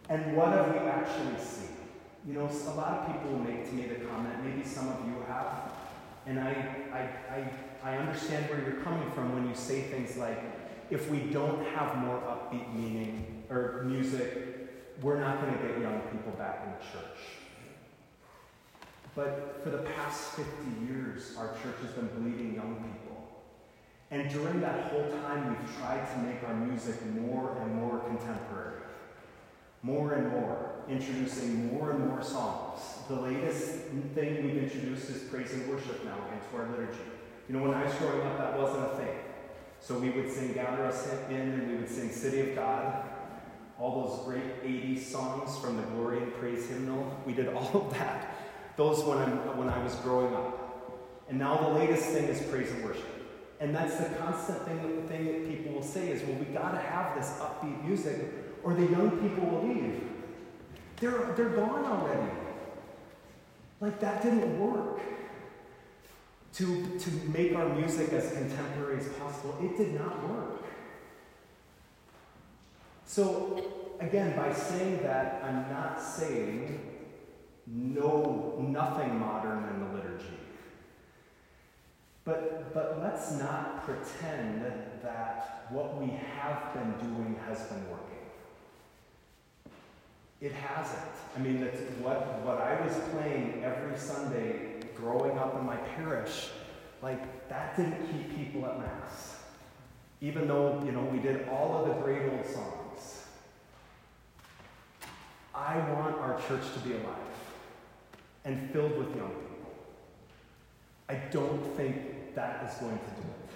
And what have we actually seen? You know, a lot of people make to me the comment, maybe some of you have, and I, I, I, I understand where you're coming from when you say things like, if we don't have more upbeat meaning or music, we're not going to get young people back in church. But for the past 50 years, our church has been bleeding young people. And during that whole time, we've tried to make our music more and more contemporary, more and more, introducing more and more songs. The latest thing we've introduced is praise and worship now into our liturgy. You know, when I was growing up, that wasn't a thing. So we would sing Gather Us In, and we would sing City of God, all those great 80s songs from the Glory and Praise hymnal. We did all of that, those when, I'm, when I was growing up. And now the latest thing is praise and worship. And that's the constant thing, thing that people will say is, well, we got to have this upbeat music or the young people will leave. They're, they're gone already. Like that didn't work. To, to make our music as contemporary as possible, it did not work. So, again, by saying that, I'm not saying no, nothing modern in the liturgy. But, but let's not pretend that what we have been doing has been working. It hasn't. I mean, what, what I was playing every Sunday growing up in my parish, like, that didn't keep people at Mass. Even though, you know, we did all of the great old songs. I want our church to be alive and filled with young people. I don't think that is going to do it.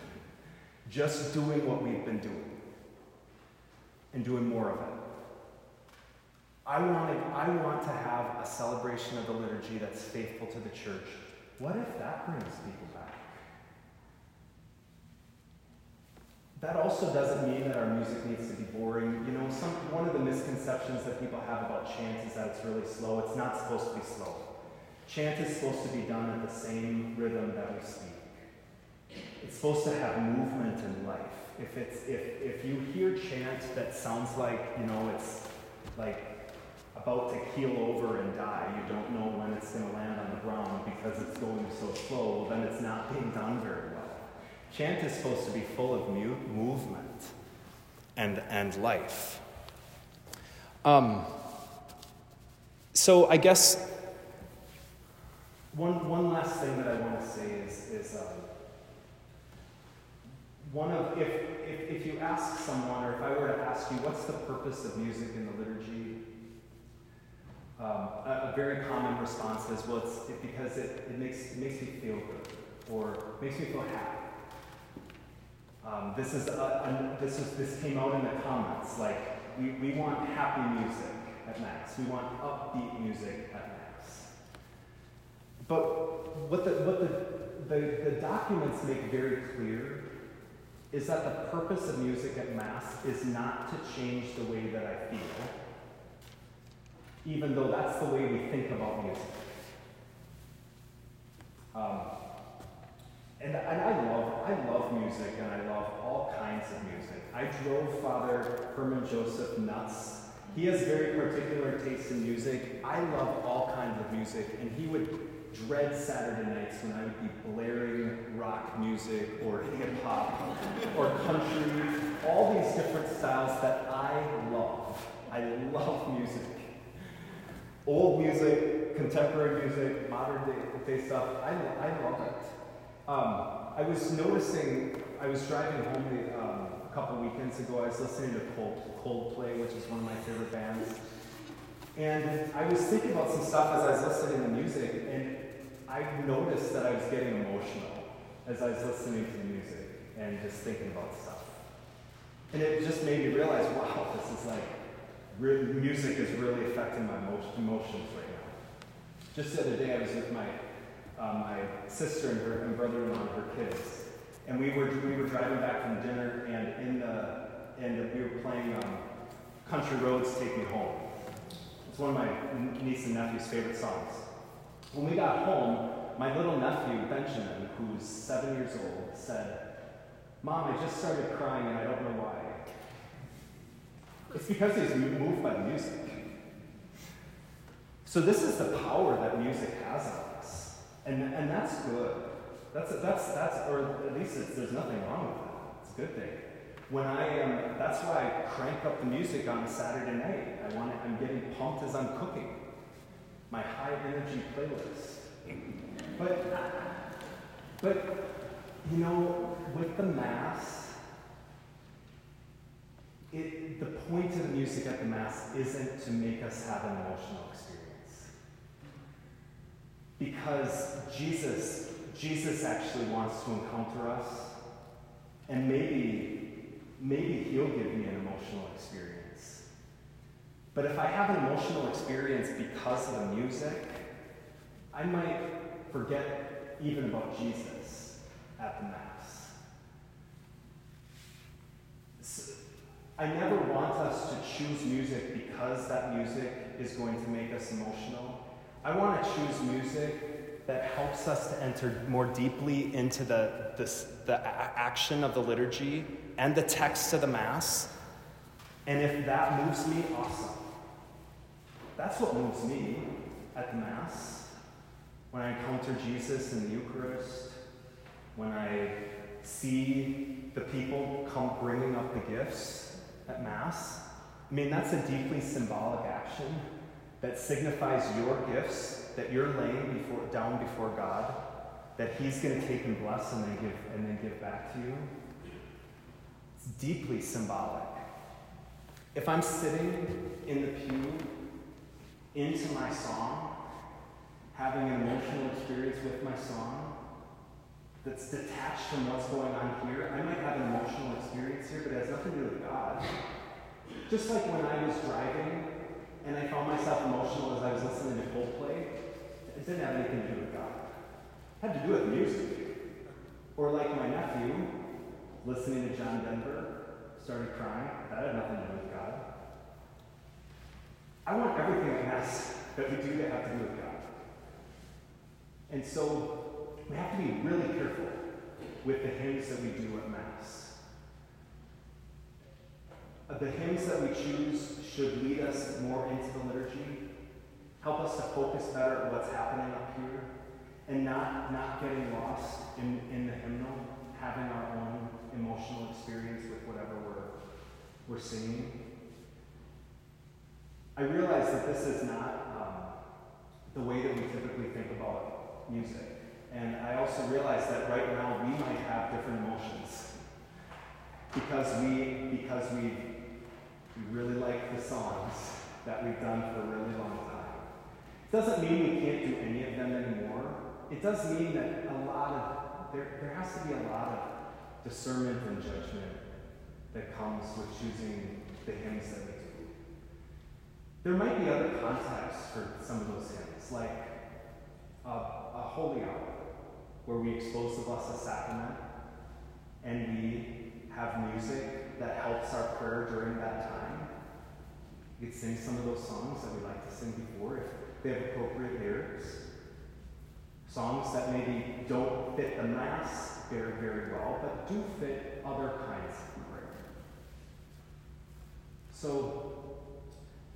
Just doing what we've been doing and doing more of it. I want, I want to have a celebration of the liturgy that's faithful to the church. What if that brings people back? That also doesn't mean that our music needs to be boring. You know, some, one of the misconceptions that people have about chant is that it's really slow. It's not supposed to be slow. Chant is supposed to be done at the same rhythm that we speak. It's supposed to have movement and life. If, it's, if, if you hear chant that sounds like, you know, it's like about to keel over and die, you don't know when it's going to land on the ground because it's going so slow, well, then it's not being done very well. Chant is supposed to be full of mu- movement and, and life. Um, so I guess one, one last thing that I want to say is, is um, one of, if, if, if you ask someone, or if I were to ask you, what's the purpose of music in the liturgy? Um, a, a, very common response is, well, it's it, because it, it, makes, it makes me feel good, or makes me feel happy. Um, this, is a, a, this, is, this came out in the comments, like, we, we want happy music at Mass. We want upbeat music at Mass. But what the, what the, the, the documents make very clear is that the purpose of music at Mass is not to change the way that I feel, even though that's the way we think about music. Um, and, and I love I love music and I love all kinds of music. I drove Father Herman Joseph nuts. He has very particular taste in music. I love all kinds of music, and he would dread Saturday nights when I would be blaring rock music or hip hop or country, all these different styles that I love. I love music. Old music, contemporary music, modern day, stuff, I, I love it. Um, I was noticing, I was driving home the, um, a couple weekends ago, I was listening to Cold, Coldplay, which is one of my favorite bands. And I was thinking about some stuff as I was listening to music, and I noticed that I was getting emotional as I was listening to the music and just thinking about stuff. And it just made me realize, wow, this is like, really, music is really affecting my emotions right now. Just the other day, I was with my, uh, my sister and her and brother-in-law and her kids, and we were we were driving back from dinner, and in the and we were playing um, "Country Roads Take Me Home." It's one of my niece and nephew's favorite songs. When we got home, my little nephew, Benjamin, who's seven years old, said, Mom, I just started crying and I don't know why. It's because he's moved by music. So, this is the power that music has on us. And, and that's good. That's, that's, that's, or at least there's nothing wrong with that. It's a good thing when I am, that's why I crank up the music on a Saturday night. I want I'm getting pumped as I'm cooking. My high energy playlist. But, but, you know, with the Mass, it, the point of the music at the Mass isn't to make us have an emotional experience. Because Jesus, Jesus actually wants to encounter us, and maybe maybe he'll give me an emotional experience. But if I have an emotional experience because of the music, I might forget even about Jesus at the Mass. So I never want us to choose music because that music is going to make us emotional. I want to choose music that helps us to enter more deeply into the, the, action of the liturgy and the text of the Mass. And if that moves me, awesome. That's what moves me at the Mass. When I encounter Jesus in the Eucharist, when I see the people come bringing up the gifts at Mass. I mean, that's a deeply symbolic action that signifies your gifts that you're laying before, down before God, that He's going to take and bless and then give and then give back to you. It's deeply symbolic. If I'm sitting in the pew into my song, having an emotional experience with my song that's detached from what's going on here, I might have an emotional experience here, but it has nothing to do with God. Just like when I was driving and I found myself emotional as I was listening to Coldplay. It didn't have anything to do with God. It had to do with music. Or like my nephew, listening to John Denver, started crying. That had nothing to do with God. I want everything in ask that we do to have to do with God. And so we have to be really careful with the hymns that we do at Mass. Uh, the hymns that we choose should lead us more into the liturgy, help us to focus better on what's happening up here, and not, not getting lost in, in the hymnal, having our own emotional experience with whatever we're, we're singing. I realize that this is not um, the way that we typically think about music. And I also realize that right now we might have different emotions because we because we, we really like the songs that we've done for a really long time. It doesn't mean we can't do any of them anymore. It does mean that a lot of there, there has to be a lot of discernment and judgment that comes with choosing the hymns that we do. There might be other contexts for some of those hymns, like a, a holy hour where we expose the Blessed Sacrament and we have music that helps our prayer during that time. We could sing some of those songs that we like to sing before if they have appropriate lyrics. Songs that maybe don't fit the Mass very, very well, but do fit other kinds of prayer. So,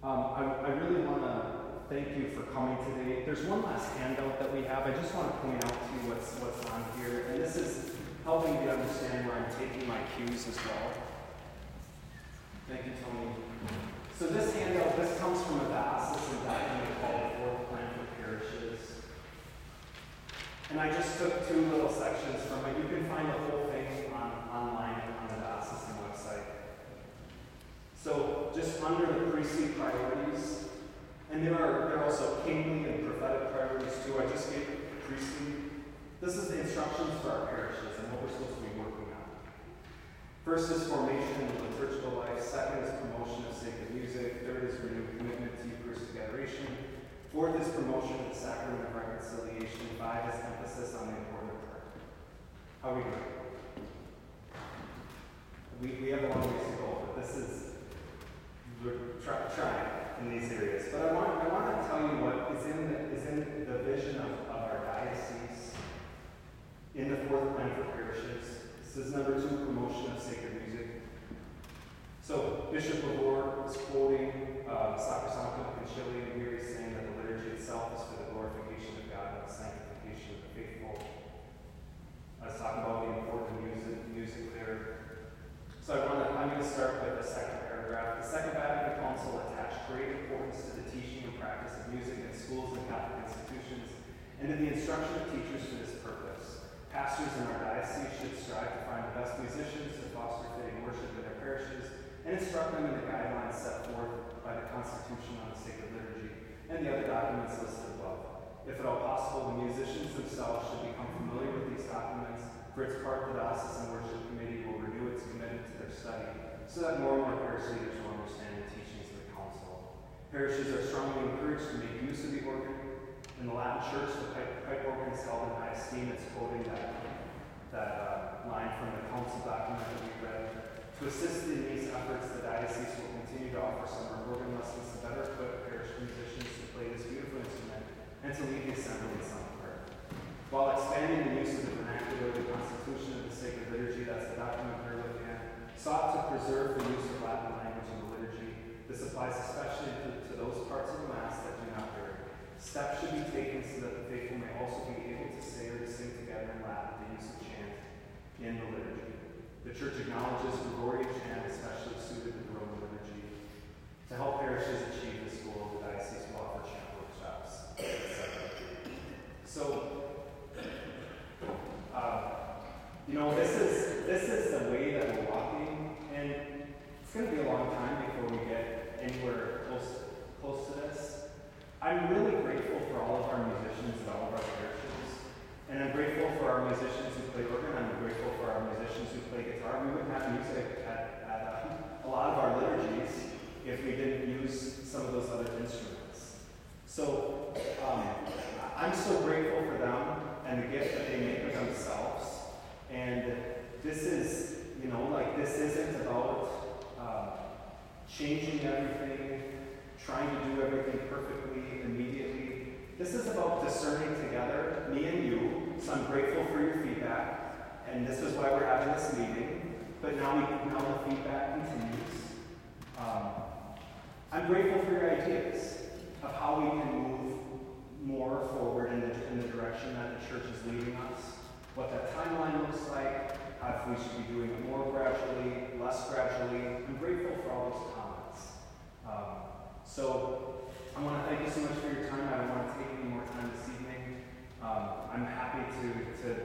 um, I, I really want to thank you for coming today. There's one last handout that we have. I just want to point out to you what's, what's on here. And this is helping you understand where I'm taking my cues as well. Thank you, Tony. So this handout, this comes from a diocesan document called the Fourth Plan for Parishes. And I just took two little sections from it. You can find the whole thing on, online on the diocesan website. So just under the priestly priorities, and there are, there are also kingly and prophetic priorities too. I just gave priestly. This is the instructions for our parishes and what we're supposed to be working on. First is formation in the liturgical life. Second is promotion of sacred music. Third is renewed commitment to Eucharistic adoration. Fourth is promotion of the sacrament of reconciliation. Five is emphasis on the importance of prayer. How are we doing? We, we have a long ways to go, but this is, try, trying in these areas. But I want, I want to tell you what is in the, is in the vision of, of our diocese in the fourth plan for parishes. This is number two, promotion of sacred music. So Bishop LeVoir is quoting uh, Sacrosanctum Concilium here. He's saying that the liturgy itself is for the glorification of God and the sanctification of the faithful. I was talking about the important music, music there. So I want to, I'm going to start with the second paragraph. The Second Vatican Council attached great importance to the teaching and practice of music in schools and Catholic institutions and to the instruction of teachers for this purpose. Pastors in our diocese should strive to find the best musicians to foster fitting worship in their parishes and instruct them in the guidelines set forth by the Constitution on the Sacred Liturgy and the other documents listed above. If at all possible, the musicians themselves should become familiar with these documents. For its part, the Diocesan Worship Committee will renew its commitment to their study so that more and more parish leaders will understand the teachings of the Council. Parishes are strongly encouraged to make use of the organ. In the Latin Church, the pipe, pipe organ is held in high esteem. It's quoting that, that uh, line from the Council document that we read. To assist in these efforts, the diocese will continue to offer summer organ lessons to better equip parish musicians to play this beautiful instrument and to lead the assembly in some prayer. While expanding the use of the vernacular, the Constitution of the Sacred Liturgy, that's the document sought to preserve the use of Latin language in the liturgy. This applies especially to, to those parts of the Mass that do not vary. Steps should be taken so that the faithful may also be able to say or to sing together in Latin the use of chant in the liturgy. The Church acknowledges Gregorian chant especially suited to the Roman liturgy. To help parishes achieve this goal, the diocese will offer chant workshops, So, uh, you know, this is this is the way that and it's going to be a long time before we get anywhere close, close to this. I'm really grateful for all of our musicians and all of our parishes. And I'm grateful for our musicians who play organ. I'm grateful for our musicians who play guitar. We wouldn't have music at, at uh, a lot of our liturgies if we didn't use some of those other instruments. So um, I'm so grateful for them and the gift that they make of themselves. And this is, you know, like this isn't about changing everything, trying to do everything perfectly, immediately. This is about discerning together, me and you. So I'm grateful for your feedback, and this is why we're having this meeting. But now, we, now the feedback continues. Um, I'm grateful for your ideas of how we can move more forward in the, in the direction that the church is leading us, what that timeline looks like, how if we should be doing it more gradually, less gradually. I'm grateful for all those comments. Um, so I want to thank you so much for your time. I don't want to take any more time this evening. Um, I'm happy to, to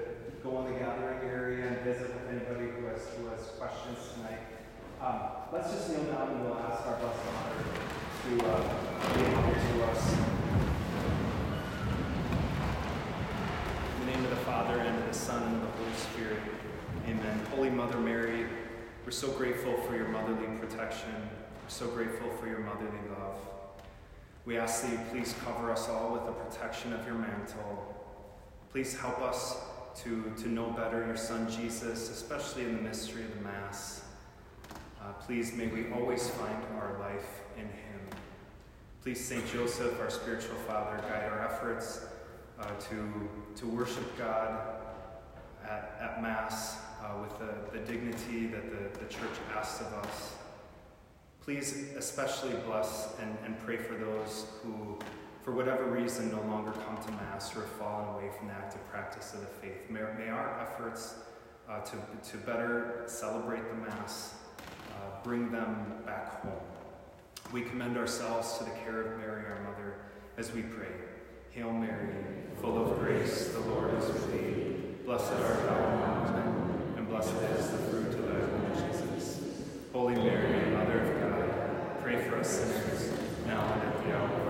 go in the gathering area and visit with anybody who has, who has questions tonight. Um, let's just kneel down and we'll ask our Blessed Mother to uh, be humble to us. In the name of the Father, and of the Son, and of the Holy Spirit. Amen. Holy Mother Mary, we're so grateful for your motherly protection. We're so grateful for your motherly love. We ask that you please cover us all with the protection of your mantle. Please help us to, to know better your Son Jesus, especially in the mystery of the Mass. Uh, please may we always find our life in him. Please, St. Joseph, our spiritual father, guide our efforts uh, to, to worship God at, at Mass uh, with the, the dignity that the, the church asks of us. Please especially bless and, and pray for those who, for whatever reason, no longer come to Mass or have fallen away from the active practice of the faith. May, may our efforts uh, to, to better celebrate the Mass uh, bring them back home. We commend ourselves to the care of Mary, our Mother, as we pray. Hail Mary, full of grace, the Lord is with thee. Blessed art thou among women, and blessed is the fruit of thy womb, Jesus. Holy Mary, Mother now and at the hour